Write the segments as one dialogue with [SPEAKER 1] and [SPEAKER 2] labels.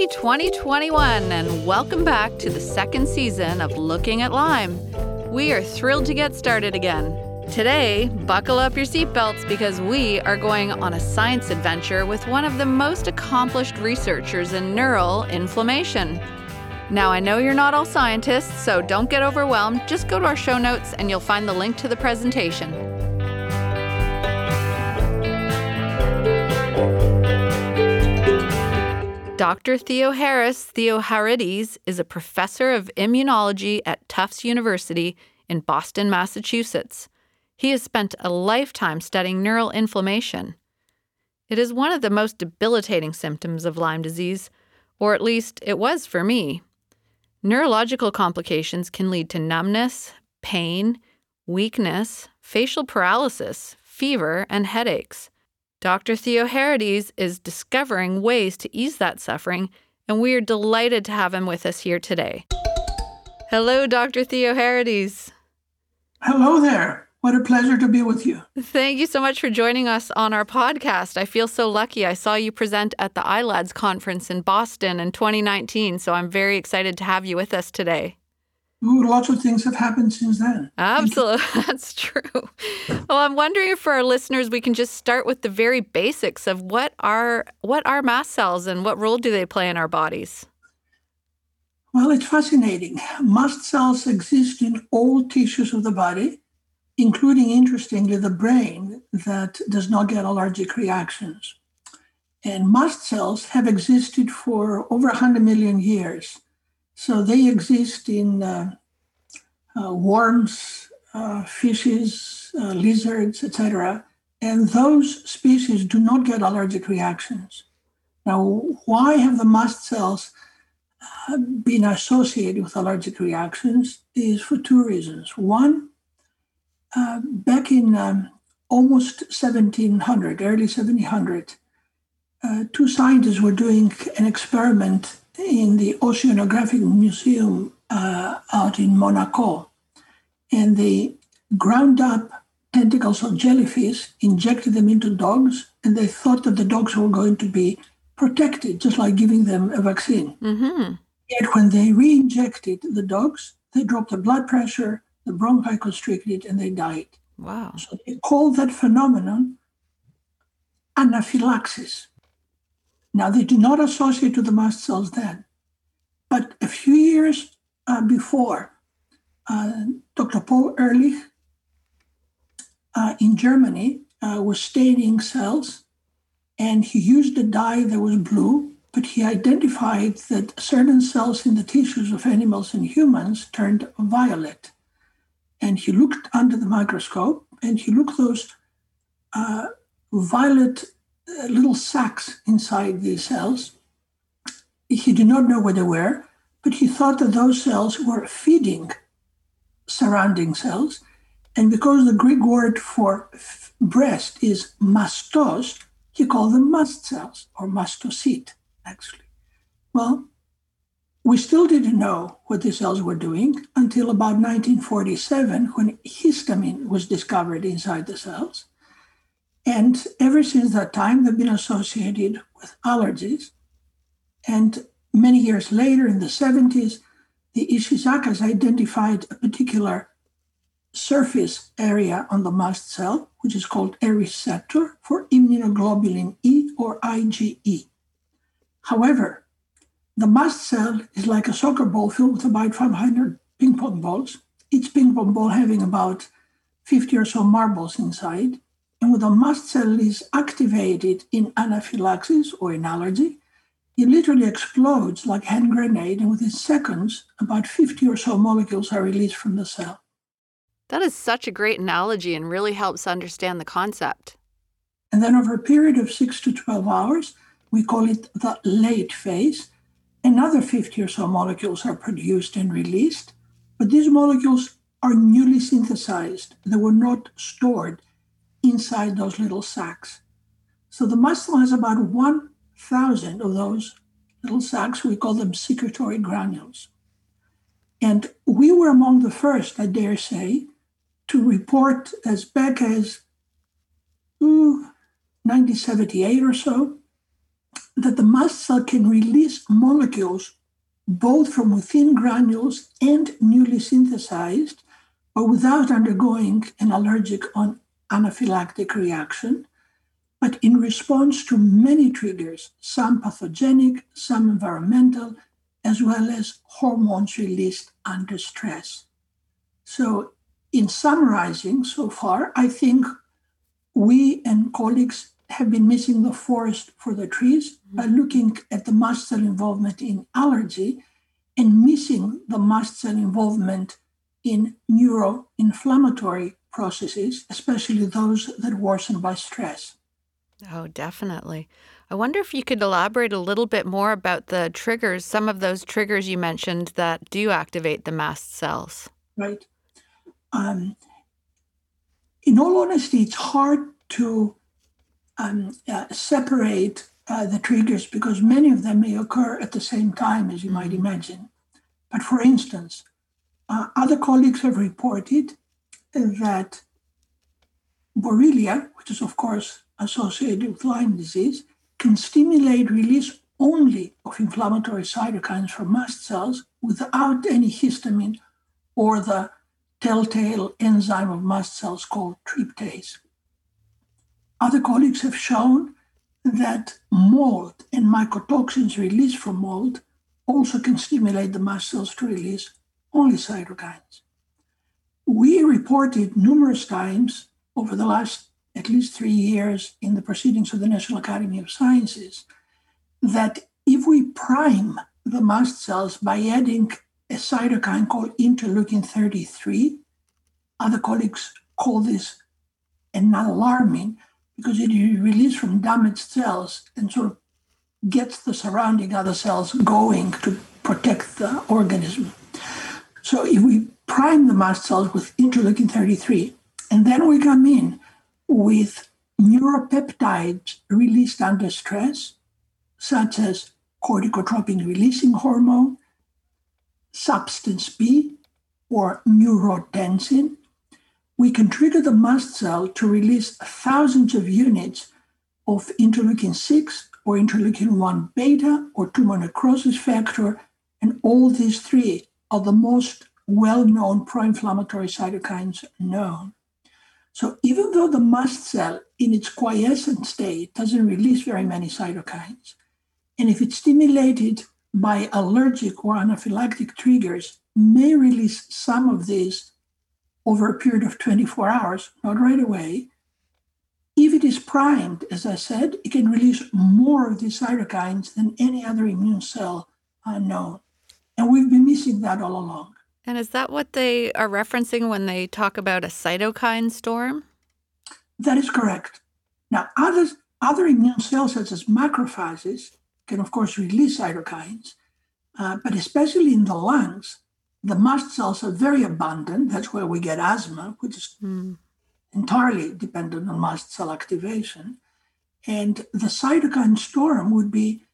[SPEAKER 1] Happy 2021 and welcome back to the second season of Looking at Lyme. We are thrilled to get started again. Today, buckle up your seatbelts because we are going on a science adventure with one of the most accomplished researchers in neural inflammation. Now, I know you're not all scientists, so don't get overwhelmed. Just go to our show notes and you'll find the link to the presentation. Dr. Theoharis Theoharides is a professor of immunology at Tufts University in Boston, Massachusetts. He has spent a lifetime studying neural inflammation. It is one of the most debilitating symptoms of Lyme disease, or at least it was for me. Neurological complications can lead to numbness, pain, weakness, facial paralysis, fever, and headaches. Dr. Theoharides is discovering ways to ease that suffering, and we are delighted to have him with us here today. Hello, Dr. Theoharides.
[SPEAKER 2] Hello there. What a pleasure to be with you.
[SPEAKER 1] Thank you so much for joining us on our podcast. I feel so lucky. I saw you present at the ILADS conference in Boston in 2019, so I'm very excited to have you with us today.
[SPEAKER 2] Ooh, lots of things have happened since then.
[SPEAKER 1] Absolutely. That's true. Well, I'm wondering if for our listeners we can just start with the very basics of what are what are mast cells and what role do they play in our bodies?
[SPEAKER 2] Well, it's fascinating. Mast cells exist in all tissues of the body, including interestingly the brain that does not get allergic reactions. And mast cells have existed for over 100 million years so they exist in uh, uh, worms, uh, fishes, uh, lizards, etc. And those species do not get allergic reactions. Now, why have the mast cells uh, been associated with allergic reactions? Is for two reasons. One, uh, back in um, almost 1700, early 1700, two scientists were doing an experiment in the Oceanographic Museum uh, out in Monaco. And they ground up tentacles of jellyfish, injected them into dogs, and they thought that the dogs were going to be protected, just like giving them a vaccine. Mm-hmm. Yet when they re injected the dogs, they dropped the blood pressure, the bronchi constricted, and they died.
[SPEAKER 1] Wow.
[SPEAKER 2] So they call that phenomenon anaphylaxis. Now, they do not associate to the mast cells then. But a few years uh, before, uh, Dr. Paul Ehrlich uh, in Germany uh, was staining cells, and he used a dye that was blue, but he identified that certain cells in the tissues of animals and humans turned violet. And he looked under the microscope and he looked those uh, violet Uh, little sacs inside these cells. He did not know what they were, but he thought that those cells were feeding surrounding cells. And because the Greek word for f- breast is mastos, he called them mast cells or mastocyte, actually. Well, we still didn't know what the cells were doing until about 1947 when histamine was discovered inside the cells. And ever since that time, they've been associated with allergies. And many years later, in the 70s, the Ishizakas identified a particular surface area on the mast cell, which is called a receptor for immunoglobulin E or IgE. However, the mast cell is like a soccer ball filled with about 500 ping pong balls, each ping pong ball having about 50 or so marbles inside. And when the mast cell is activated in anaphylaxis or in allergy, it literally explodes like a hand grenade, and within seconds, about 50 or so molecules are released from the cell.
[SPEAKER 1] That is such a great analogy and really helps understand the concept.
[SPEAKER 2] And then, over a period of 6 to 12 hours, we call it the late phase, another 50 or so molecules are produced and released. But these molecules are newly synthesized, they were not stored inside those little sacs. So the mast cell has about 1,000 of those little sacs. We call them secretory granules. And we were among the first, I dare say, to report as back as ooh, 1978 or so that the mast cell can release molecules both from within granules and newly synthesized, but without undergoing an allergic or anaphylactic reaction, but in response to many triggers, some pathogenic, some environmental, as well as hormones released under stress. So, in summarizing so far, I think we and colleagues have been missing the forest for the trees mm-hmm. by looking at the mast cell involvement in allergy and missing the mast cell involvement in neuroinflammatory processes, especially those that worsen by stress.
[SPEAKER 1] Oh, definitely. I wonder if you could elaborate a little bit more about the triggers, some of those triggers you mentioned that do activate the mast cells.
[SPEAKER 2] Right. Um, in all honesty, it's hard to um, uh, separate uh, the triggers because many of them may occur at the same time, as you might mm-hmm. imagine. But for instance, uh, other colleagues have reported that Borrelia, which is of course associated with Lyme disease, can stimulate release only of inflammatory cytokines from mast cells without any histamine or the telltale enzyme of mast cells called tryptase. Other colleagues have shown that mold and mycotoxins released from mold also can stimulate the mast cells to release only cytokines. We reported numerous times over the last at least three years in the proceedings of the National Academy of Sciences that if we prime the mast cells by adding a cytokine called interleukin 33, other colleagues call this an alarmin because it is released from damaged cells and sort of gets the surrounding other cells going to protect the organism. So if we prime the mast cells with interleukin 33, and then we come in with neuropeptides released under stress, such as corticotropin releasing hormone, substance P, or neurotensin, we can trigger the mast cell to release thousands of units of interleukin 6 or interleukin 1 beta or tumor necrosis factor. And all these three are the most well known pro inflammatory cytokines known. So, even though the mast cell in its quiescent state doesn't release very many cytokines, and if it's stimulated by allergic or anaphylactic triggers, may release some of these over a period of 24 hours, not right away. If it is primed, as I said, it can release more of these cytokines than any other immune cell uh, known. And we've been missing that all along.
[SPEAKER 1] And is that what they are referencing when they talk about a cytokine storm?
[SPEAKER 2] That is correct. Now, others, other immune cells, such as macrophages, can of course release cytokines, uh, but especially in the lungs, the mast cells are very abundant. That's where we get asthma, which is mm. entirely dependent on mast cell activation. And the cytokine storm would be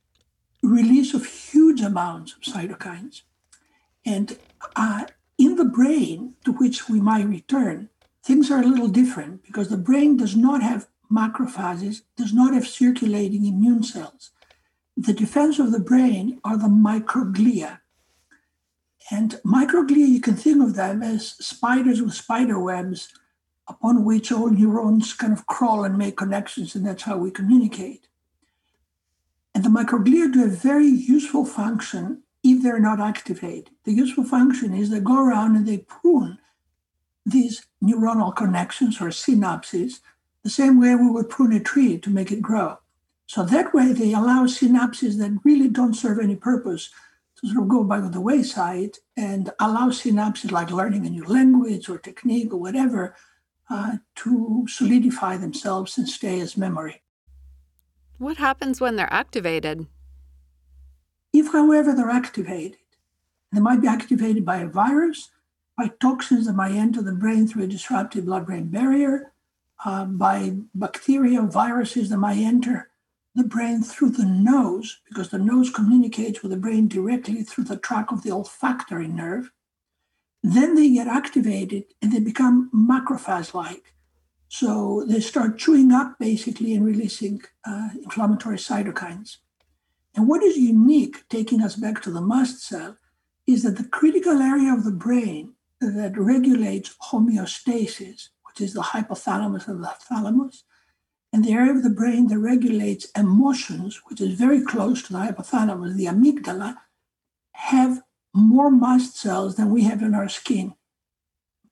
[SPEAKER 2] release of huge amounts of cytokines. And uh, in the brain, to which we might return, things are a little different because the brain does not have macrophages, does not have circulating immune cells. The defense of the brain are the microglia. And microglia, you can think of them as spiders with spider webs upon which all neurons kind of crawl and make connections, and that's how we communicate. And the microglia do a very useful function if they're not activated. The useful function is they go around and they prune these neuronal connections or synapses the same way we would prune a tree to make it grow. So that way they allow synapses that really don't serve any purpose to sort of go by the wayside and allow synapses like learning a new language or technique or whatever uh, to solidify themselves and stay as memory.
[SPEAKER 1] What happens when they're activated?
[SPEAKER 2] If, however, they're activated, they might be activated by a virus, by toxins that might enter the brain through a disrupted blood brain barrier, uh, by bacteria, viruses that might enter the brain through the nose, because the nose communicates with the brain directly through the track of the olfactory nerve. Then they get activated and they become macrophage like. So they start chewing up basically and releasing uh, inflammatory cytokines. And what is unique, taking us back to the mast cell, is that the critical area of the brain that regulates homeostasis, which is the hypothalamus and the thalamus, and the area of the brain that regulates emotions, which is very close to the hypothalamus, the amygdala, have more mast cells than we have in our skin.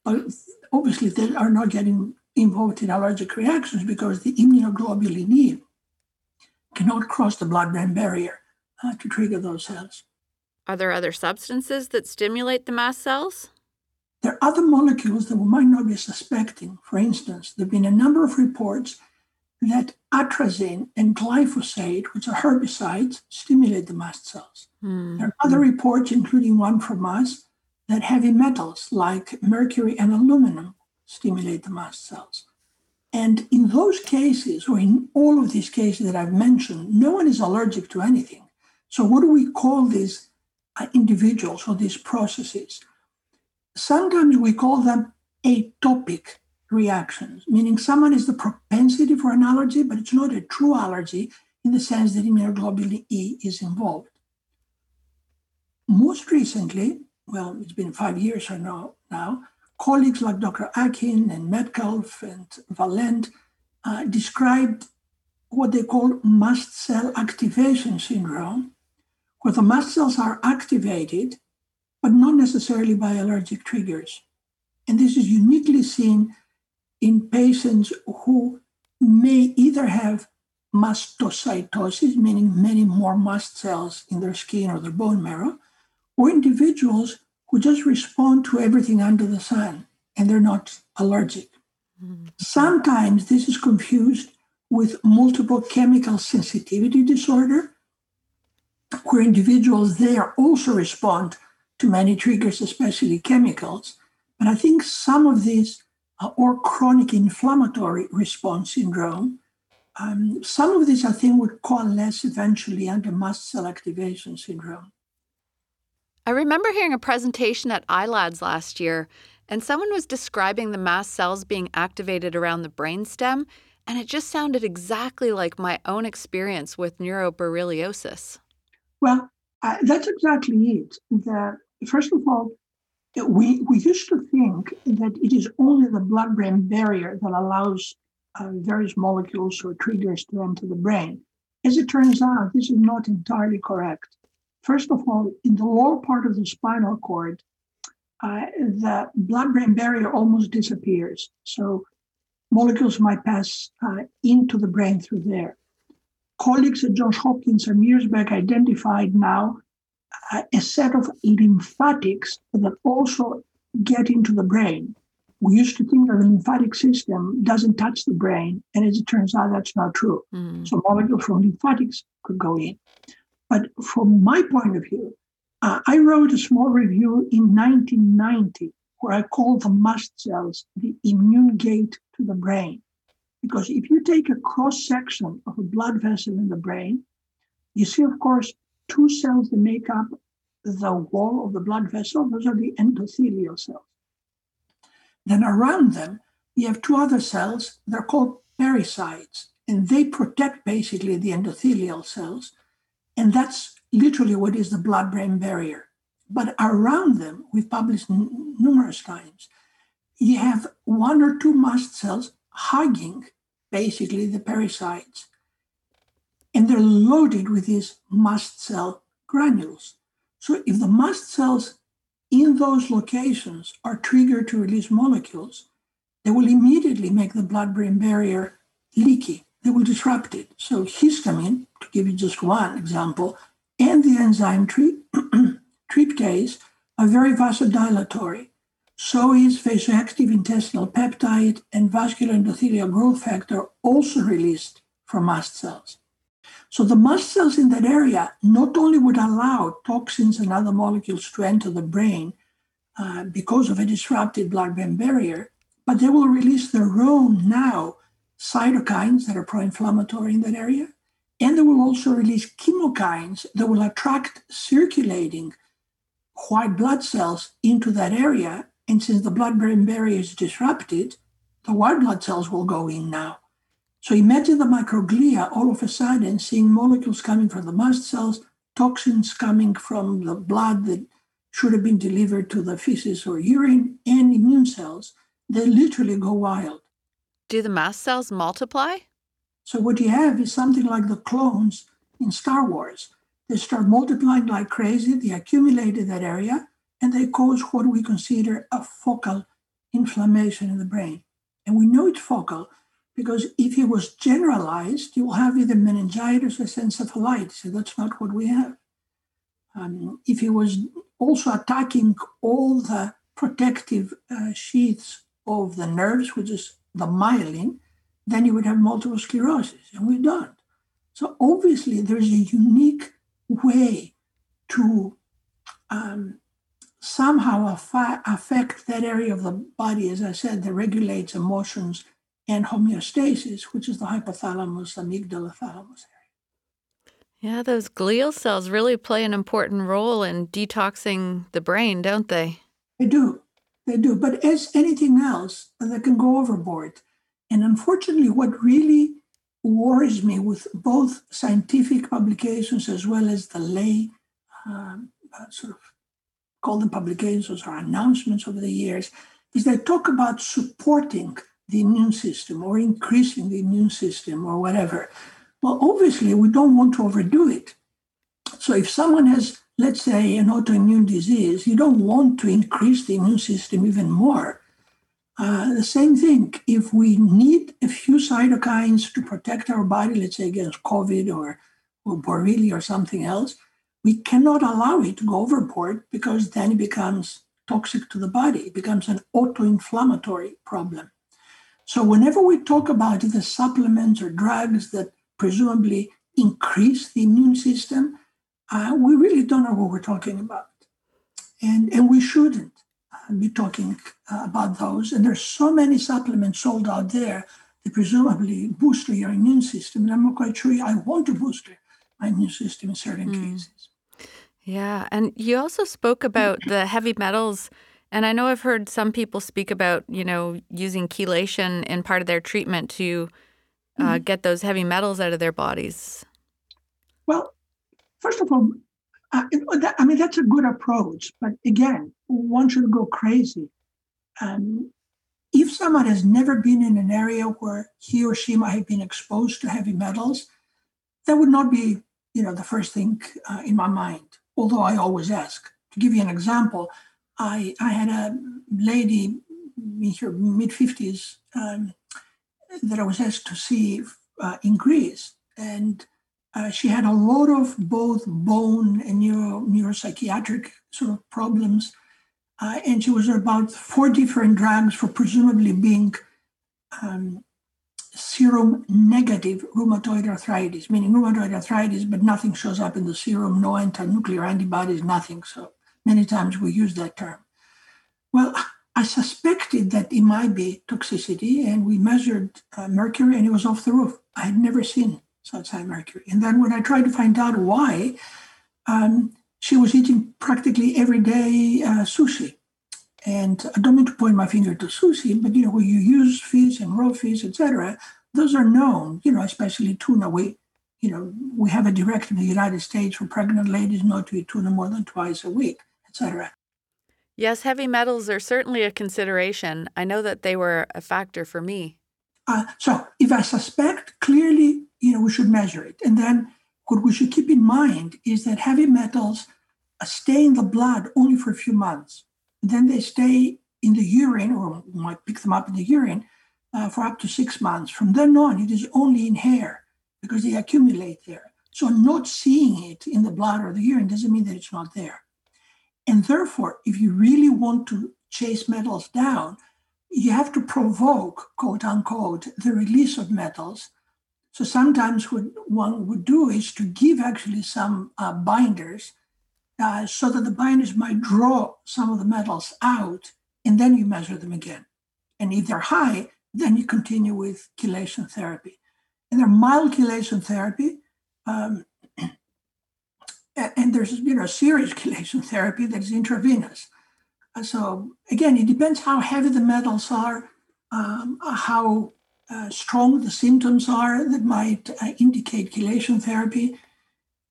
[SPEAKER 2] But obviously, they are not getting involved in allergic reactions because the immunoglobulin E cannot cross the blood brain barrier uh, to trigger those cells.
[SPEAKER 1] Are there other substances that stimulate the mast cells?
[SPEAKER 2] There are other molecules that we might not be suspecting. For instance, there have been a number of reports that atrazine and glyphosate, which are herbicides, stimulate the mast cells. Mm-hmm. There are other reports, including one from us, that heavy metals like mercury and aluminum stimulate the mast cells. And in those cases, or in all of these cases that I've mentioned, no one is allergic to anything. So, what do we call these uh, individuals or these processes? Sometimes we call them atopic reactions, meaning someone has the propensity for an allergy, but it's not a true allergy in the sense that immunoglobulin E is involved. Most recently, well, it's been five years or no, now, colleagues like Dr. Akin and Metcalfe and Valent uh, described what they call mast cell activation syndrome, where the mast cells are activated, but not necessarily by allergic triggers. And this is uniquely seen in patients who may either have mastocytosis, meaning many more mast cells in their skin or their bone marrow, or individuals who just respond to everything under the sun and they're not allergic. Mm-hmm. Sometimes this is confused with multiple chemical sensitivity disorder, where individuals there also respond to many triggers, especially chemicals. But I think some of these uh, or chronic inflammatory response syndrome. Um, some of these, I think, would coalesce eventually under mast cell activation syndrome.
[SPEAKER 1] I remember hearing a presentation at ILADS last year, and someone was describing the mast cells being activated around the brainstem, and it just sounded exactly like my own experience with neuroborreliosis.
[SPEAKER 2] Well, uh, that's exactly it. The, first of all, we, we used to think that it is only the blood brain barrier that allows uh, various molecules or triggers to enter the brain. As it turns out, this is not entirely correct. First of all, in the lower part of the spinal cord, uh, the blood brain barrier almost disappears. So molecules might pass uh, into the brain through there. Colleagues at Johns Hopkins some years back identified now a set of lymphatics that also get into the brain. We used to think that the lymphatic system doesn't touch the brain, and as it turns out, that's not true. Mm. So molecules from lymphatics could go in. But from my point of view, uh, I wrote a small review in 1990 where I called the mast cells the immune gate to the brain. Because if you take a cross section of a blood vessel in the brain, you see, of course, two cells that make up the wall of the blood vessel. Those are the endothelial cells. Then around them, you have two other cells. They're called pericytes, and they protect basically the endothelial cells. And that's literally what is the blood brain barrier. But around them, we've published n- numerous times, you have one or two mast cells hugging basically the pericytes and they're loaded with these mast cell granules. So if the mast cells in those locations are triggered to release molecules, they will immediately make the blood brain barrier leaky. They will disrupt it. So histamine, to give you just one example, and the enzyme tryptase are very vasodilatory. So is vasoactive intestinal peptide and vascular endothelial growth factor also released from mast cells. So the mast cells in that area not only would allow toxins and other molecules to enter the brain uh, because of a disrupted blood-brain barrier, but they will release their own now cytokines that are pro-inflammatory in that area, and they will also release chemokines that will attract circulating white blood cells into that area. And since the blood-brain barrier is disrupted, the white blood cells will go in now. So imagine the microglia all of a sudden seeing molecules coming from the mast cells, toxins coming from the blood that should have been delivered to the feces or urine, and immune cells. They literally go wild.
[SPEAKER 1] Do the mast cells multiply?
[SPEAKER 2] So what you have is something like the clones in Star Wars. They start multiplying like crazy, they accumulate in that area, and they cause what we consider a focal inflammation in the brain. And we know it's focal because if it was generalized, you will have either meningitis or encephalitis. So that's not what we have. Um, if it was also attacking all the protective uh, sheaths of the nerves, which is the myelin, then you would have multiple sclerosis, and we don't. So obviously, there's a unique way to um, somehow affect that area of the body, as I said, that regulates emotions and homeostasis, which is the hypothalamus, amygdala, thalamus area.
[SPEAKER 1] Yeah, those glial cells really play an important role in detoxing the brain, don't they?
[SPEAKER 2] They do. They do. But as anything else, they can go overboard. And unfortunately, what really worries me with both scientific publications as well as the lay um, uh, sort of call them publications or announcements over the years is they talk about supporting the immune system or increasing the immune system or whatever. Well, obviously, we don't want to overdo it. So if someone has, let's say, an autoimmune disease, you don't want to increase the immune system even more. Uh, the same thing, if we need a few cytokines to protect our body, let's say against COVID or, or Borrelia or something else, we cannot allow it to go overboard because then it becomes toxic to the body. It becomes an auto-inflammatory problem. So whenever we talk about the supplements or drugs that presumably increase the immune system, uh, we really don't know what we're talking about. And, and we shouldn't be talking uh, about those. And there's so many supplements sold out there that presumably boost your immune system. And I'm not quite sure I want to boost my immune system in certain mm. cases.
[SPEAKER 1] Yeah. And you also spoke about the heavy metals. And I know I've heard some people speak about, you know, using chelation in part of their treatment to uh, mm-hmm. get those heavy metals out of their bodies.
[SPEAKER 2] Well, first of all, uh, I mean, that's a good approach. But again, one should go crazy. Um, if someone has never been in an area where he or she might have been exposed to heavy metals, that would not be, you know, the first thing uh, in my mind. Although I always ask. To give you an example, I I had a lady in her mid fifties um, that I was asked to see uh, in Greece, and uh, she had a lot of both bone and neuro, neuropsychiatric sort of problems. Uh, and she was about four different drugs for presumably being um, serum negative rheumatoid arthritis, meaning rheumatoid arthritis, but nothing shows up in the serum, no anti-nuclear antibodies, nothing. So many times we use that term. Well, I suspected that it might be toxicity, and we measured uh, mercury, and it was off the roof. I had never seen such high mercury. And then when I tried to find out why, um, she was eating practically every day uh, sushi. And I don't mean to point my finger to sushi, but you know, when you use fish and raw fish, etc., those are known, you know, especially tuna. We, you know, we have a directive in the United States for pregnant ladies not to eat tuna more than twice a week, etc.
[SPEAKER 1] Yes, heavy metals are certainly a consideration. I know that they were a factor for me.
[SPEAKER 2] Uh, so if I suspect, clearly, know, we should measure it. And then what we should keep in mind is that heavy metals stay in the blood only for a few months. And Then they stay in the urine, or we might pick them up in the urine, uh, for up to six months. From then on, it is only in hair because they accumulate there. So not seeing it in the blood or the urine doesn't mean that it's not there. And therefore, if you really want to chase metals down, you have to provoke, quote unquote, the release of metals. So sometimes what one would do is to give actually some uh, binders uh, so that the binders might draw some of the metals out, and then you measure them again. And if they're high, then you continue with chelation therapy. And they're mild chelation therapy. Um, and there's you know serious chelation therapy that is intravenous. So again, it depends how heavy the metals are, um, how uh, strong the symptoms are that might uh, indicate chelation therapy.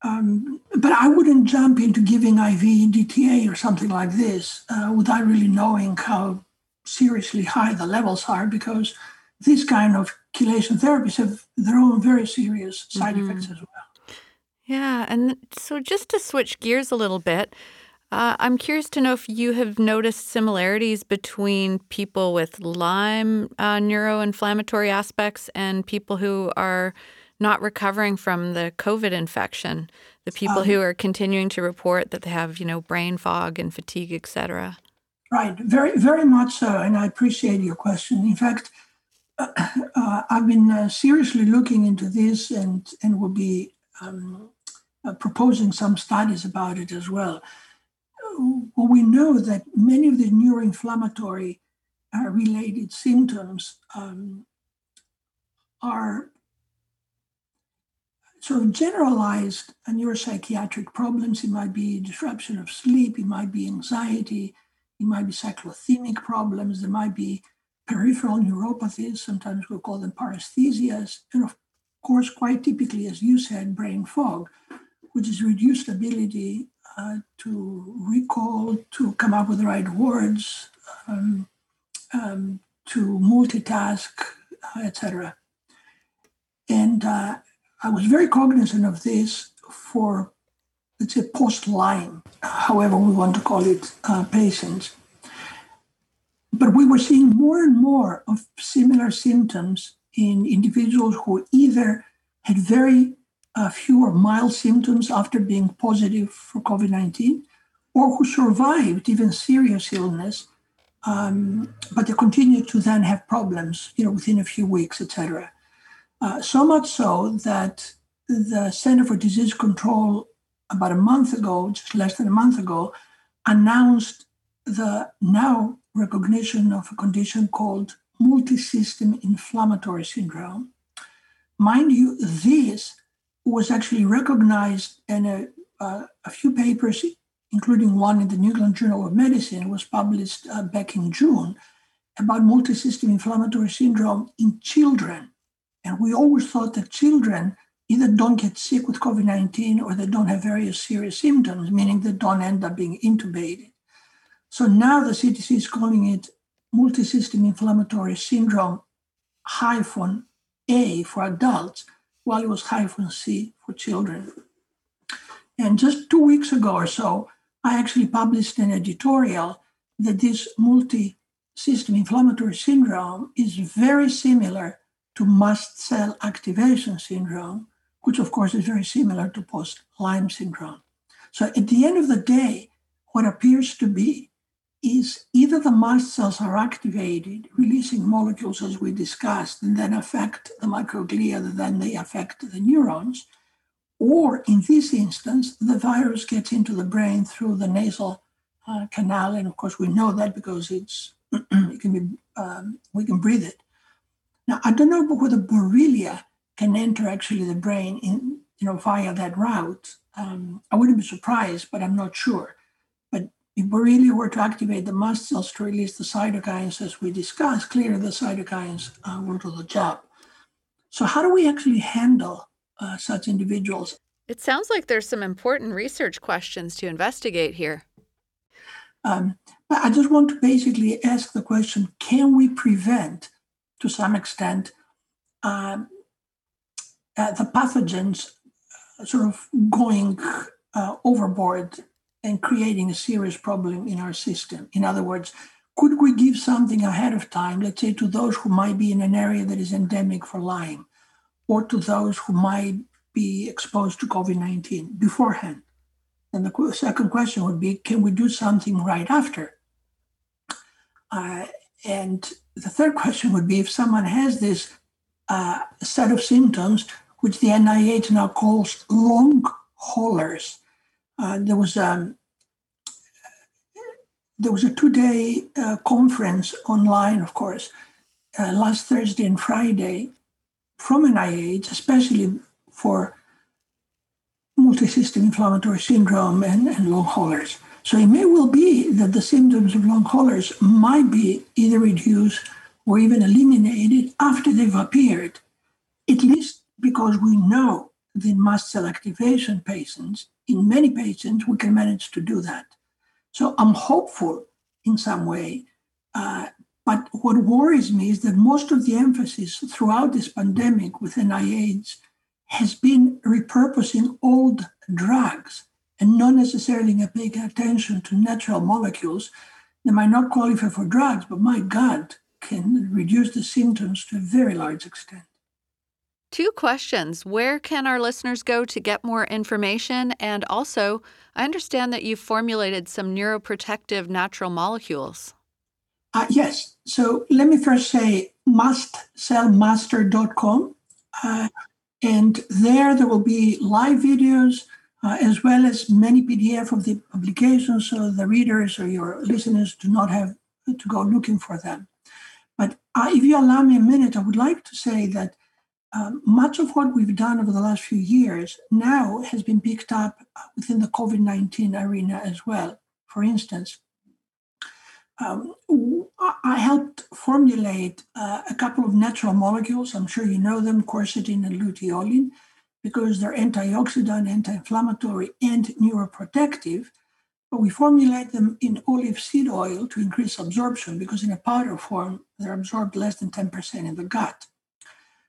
[SPEAKER 2] Um, but I wouldn't jump into giving IV EDTA or something like this uh, without really knowing how seriously high the levels are, because these kind of chelation therapies have their own very serious side mm-hmm. effects as well.
[SPEAKER 1] Yeah, and so just to switch gears a little bit, uh, I'm curious to know if you have noticed similarities between people with Lyme uh, neuroinflammatory aspects and people who are not recovering from the COVID infection. The people um, who are continuing to report that they have, you know, brain fog and fatigue, et cetera.
[SPEAKER 2] Right, very, very much so, and I appreciate your question. In fact, uh, I've been uh, seriously looking into this, and and will be um, uh, proposing some studies about it as well well, we know that many of the neuroinflammatory uh, related symptoms um, are sort of generalized neuropsychiatric problems. It might be disruption of sleep, it might be anxiety, it might be cyclothymic problems, there might be peripheral neuropathies, sometimes we call them paresthesias, and of course, quite typically, as you said, brain fog, which is reduced ability uh, to recall, to come up with the right words, um, um, to multitask, uh, etc. And uh, I was very cognizant of this for, let's say, post Lyme, however we want to call it, uh, patients. But we were seeing more and more of similar symptoms in individuals who either had very uh, fewer mild symptoms after being positive for COVID 19 or who survived even serious illness, um, but they continued to then have problems, you know, within a few weeks, etc. Uh, so much so that the Center for Disease Control, about a month ago, just less than a month ago, announced the now recognition of a condition called multisystem inflammatory syndrome. Mind you, this was actually recognized in a, uh, a few papers, including one in the New England Journal of Medicine, was published uh, back in June about multisystem inflammatory syndrome in children. And we always thought that children either don't get sick with COVID 19 or they don't have various serious symptoms, meaning they don't end up being intubated. So now the CDC is calling it multisystem inflammatory syndrome hyphen A for adults while it was hyphen C for children. And just two weeks ago or so, I actually published an editorial that this multi system inflammatory syndrome is very similar to mast cell activation syndrome, which of course is very similar to post Lyme syndrome. So at the end of the day, what appears to be is either the mast cells are activated, releasing molecules as we discussed, and then affect the microglia, and then they affect the neurons, or in this instance, the virus gets into the brain through the nasal uh, canal, and of course we know that because it's it can be um, we can breathe it. Now I don't know whether Borrelia can enter actually the brain in you know via that route. Um, I wouldn't be surprised, but I'm not sure. If we really were to activate the mast cells to release the cytokines, as we discussed, clearly the cytokines uh, will do the job. So, how do we actually handle uh, such individuals?
[SPEAKER 1] It sounds like there's some important research questions to investigate here.
[SPEAKER 2] Um, I just want to basically ask the question can we prevent, to some extent, um, uh, the pathogens uh, sort of going uh, overboard and creating a serious problem in our system. In other words, could we give something ahead of time, let's say to those who might be in an area that is endemic for Lyme, or to those who might be exposed to COVID 19 beforehand? And the second question would be can we do something right after? Uh, and the third question would be if someone has this uh, set of symptoms, which the NIH now calls long haulers, uh, there was um, there was a two-day uh, conference online, of course, uh, last Thursday and Friday from NIH, especially for multisystem inflammatory syndrome and, and long haulers. So it may well be that the symptoms of long haulers might be either reduced or even eliminated after they've appeared, at least because we know the mast cell activation patients, in many patients, we can manage to do that. So I'm hopeful in some way. Uh, but what worries me is that most of the emphasis throughout this pandemic with NIH has been repurposing old drugs and not necessarily paying attention to natural molecules that might not qualify for drugs, but my God, can reduce the symptoms to a very large extent.
[SPEAKER 1] Two questions. Where can our listeners go to get more information? And also, I understand that you've formulated some neuroprotective natural molecules.
[SPEAKER 2] Uh, yes. So let me first say mastcellmaster.com. Uh, and there, there will be live videos uh, as well as many PDF of the publications so the readers or your listeners do not have to go looking for them. But uh, if you allow me a minute, I would like to say that um, much of what we've done over the last few years now has been picked up within the COVID 19 arena as well. For instance, um, I helped formulate uh, a couple of natural molecules. I'm sure you know them, quercetin and luteolin, because they're antioxidant, anti-inflammatory, and neuroprotective. But we formulate them in olive seed oil to increase absorption because in a powder form, they're absorbed less than 10% in the gut.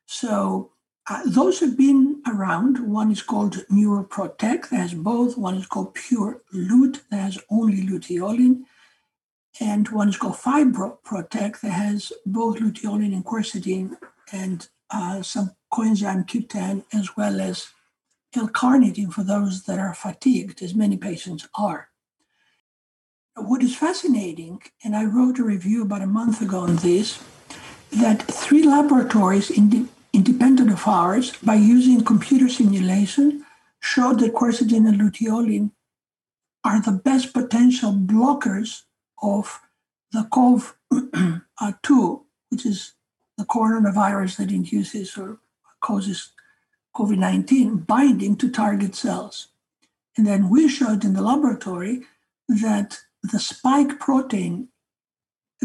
[SPEAKER 2] So uh, those have been around. One is called NeuroProtek, that has both. One is called Pure Lute, that has only luteolin and one is called FibroProtek that has both luteolin and quercetin and uh, some coenzyme Q10 as well as L-carnitine for those that are fatigued, as many patients are. What is fascinating, and I wrote a review about a month ago on this, that three laboratories ind- independent of ours, by using computer simulation, showed that quercetin and luteolin are the best potential blockers of the COV2, which is the coronavirus that induces or causes COVID 19, binding to target cells. And then we showed in the laboratory that the spike protein,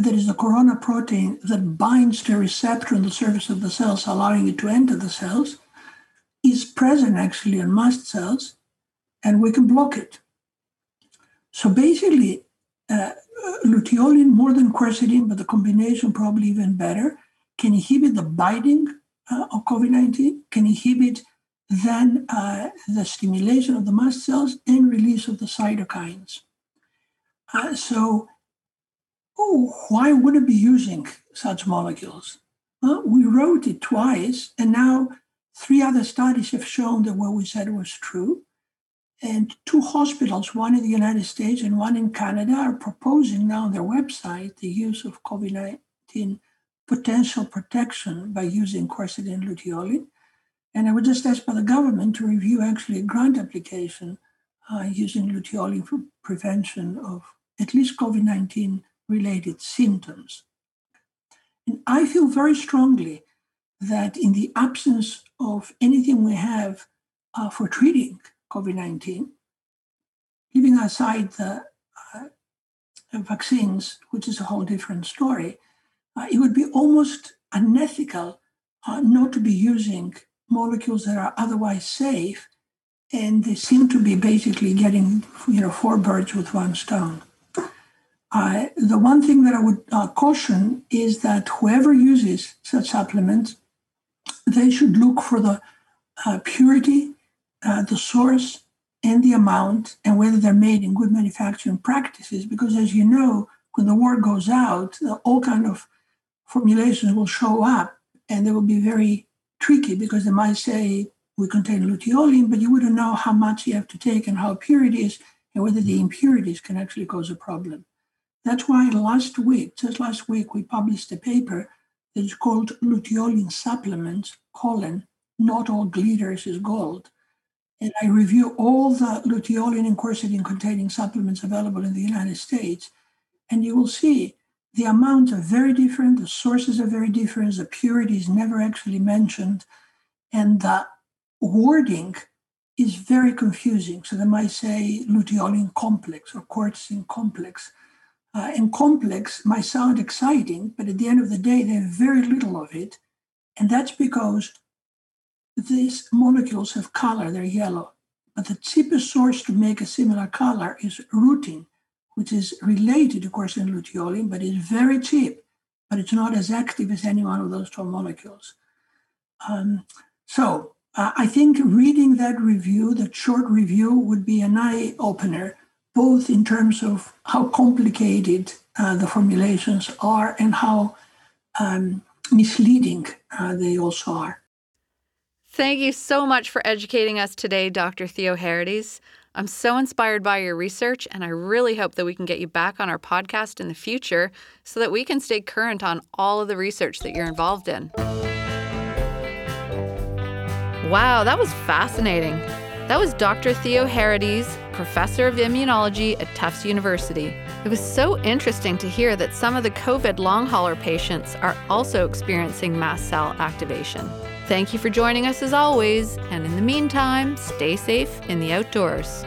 [SPEAKER 2] that is a corona protein that binds to a receptor on the surface of the cells, allowing it to enter the cells, is present actually in mast cells, and we can block it. So basically, uh, luteolin more than quercetin, but the combination probably even better, can inhibit the binding uh, of COVID 19, can inhibit then uh, the stimulation of the mast cells and release of the cytokines. Uh, so, oh, why would it be using such molecules? Well, we wrote it twice, and now three other studies have shown that what we said was true. And two hospitals, one in the United States and one in Canada, are proposing now on their website the use of COVID 19 potential protection by using quercetin luteolin. And I was just asked by the government to review actually a grant application uh, using luteolin for prevention of at least COVID 19 related symptoms. And I feel very strongly that in the absence of anything we have uh, for treating COVID 19, leaving aside the uh, vaccines, which is a whole different story, uh, it would be almost unethical uh, not to be using molecules that are otherwise safe. And they seem to be basically getting, you know, four birds with one stone. Uh, the one thing that I would uh, caution is that whoever uses such supplements, they should look for the uh, purity uh, the source and the amount and whether they're made in good manufacturing practices because as you know when the word goes out all kind of formulations will show up and they will be very tricky because they might say we contain luteolin but you wouldn't know how much you have to take and how pure it is and whether the impurities can actually cause a problem that's why last week just last week we published a paper that is called luteolin supplements colon not all glitters is gold and I review all the luteolin and quercetin containing supplements available in the United States, and you will see the amounts are very different, the sources are very different, the purity is never actually mentioned, and the wording is very confusing. So they might say luteolin complex or quercetin complex. Uh, and complex might sound exciting, but at the end of the day, have very little of it. And that's because these molecules have color, they're yellow. But the cheapest source to make a similar color is rutin, which is related of course, in luteolin, but it's very cheap, but it's not as active as any one of those two molecules. Um, so uh, I think reading that review, that short review, would be an eye opener, both in terms of how complicated uh, the formulations are and how um, misleading uh, they also are.
[SPEAKER 1] Thank you so much for educating us today, Dr. Theoharides. I'm so inspired by your research, and I really hope that we can get you back on our podcast in the future so that we can stay current on all of the research that you're involved in. Wow, that was fascinating. That was Dr. Theoharides, professor of immunology at Tufts University. It was so interesting to hear that some of the COVID long hauler patients are also experiencing mast cell activation. Thank you for joining us as always, and in the meantime, stay safe in the outdoors.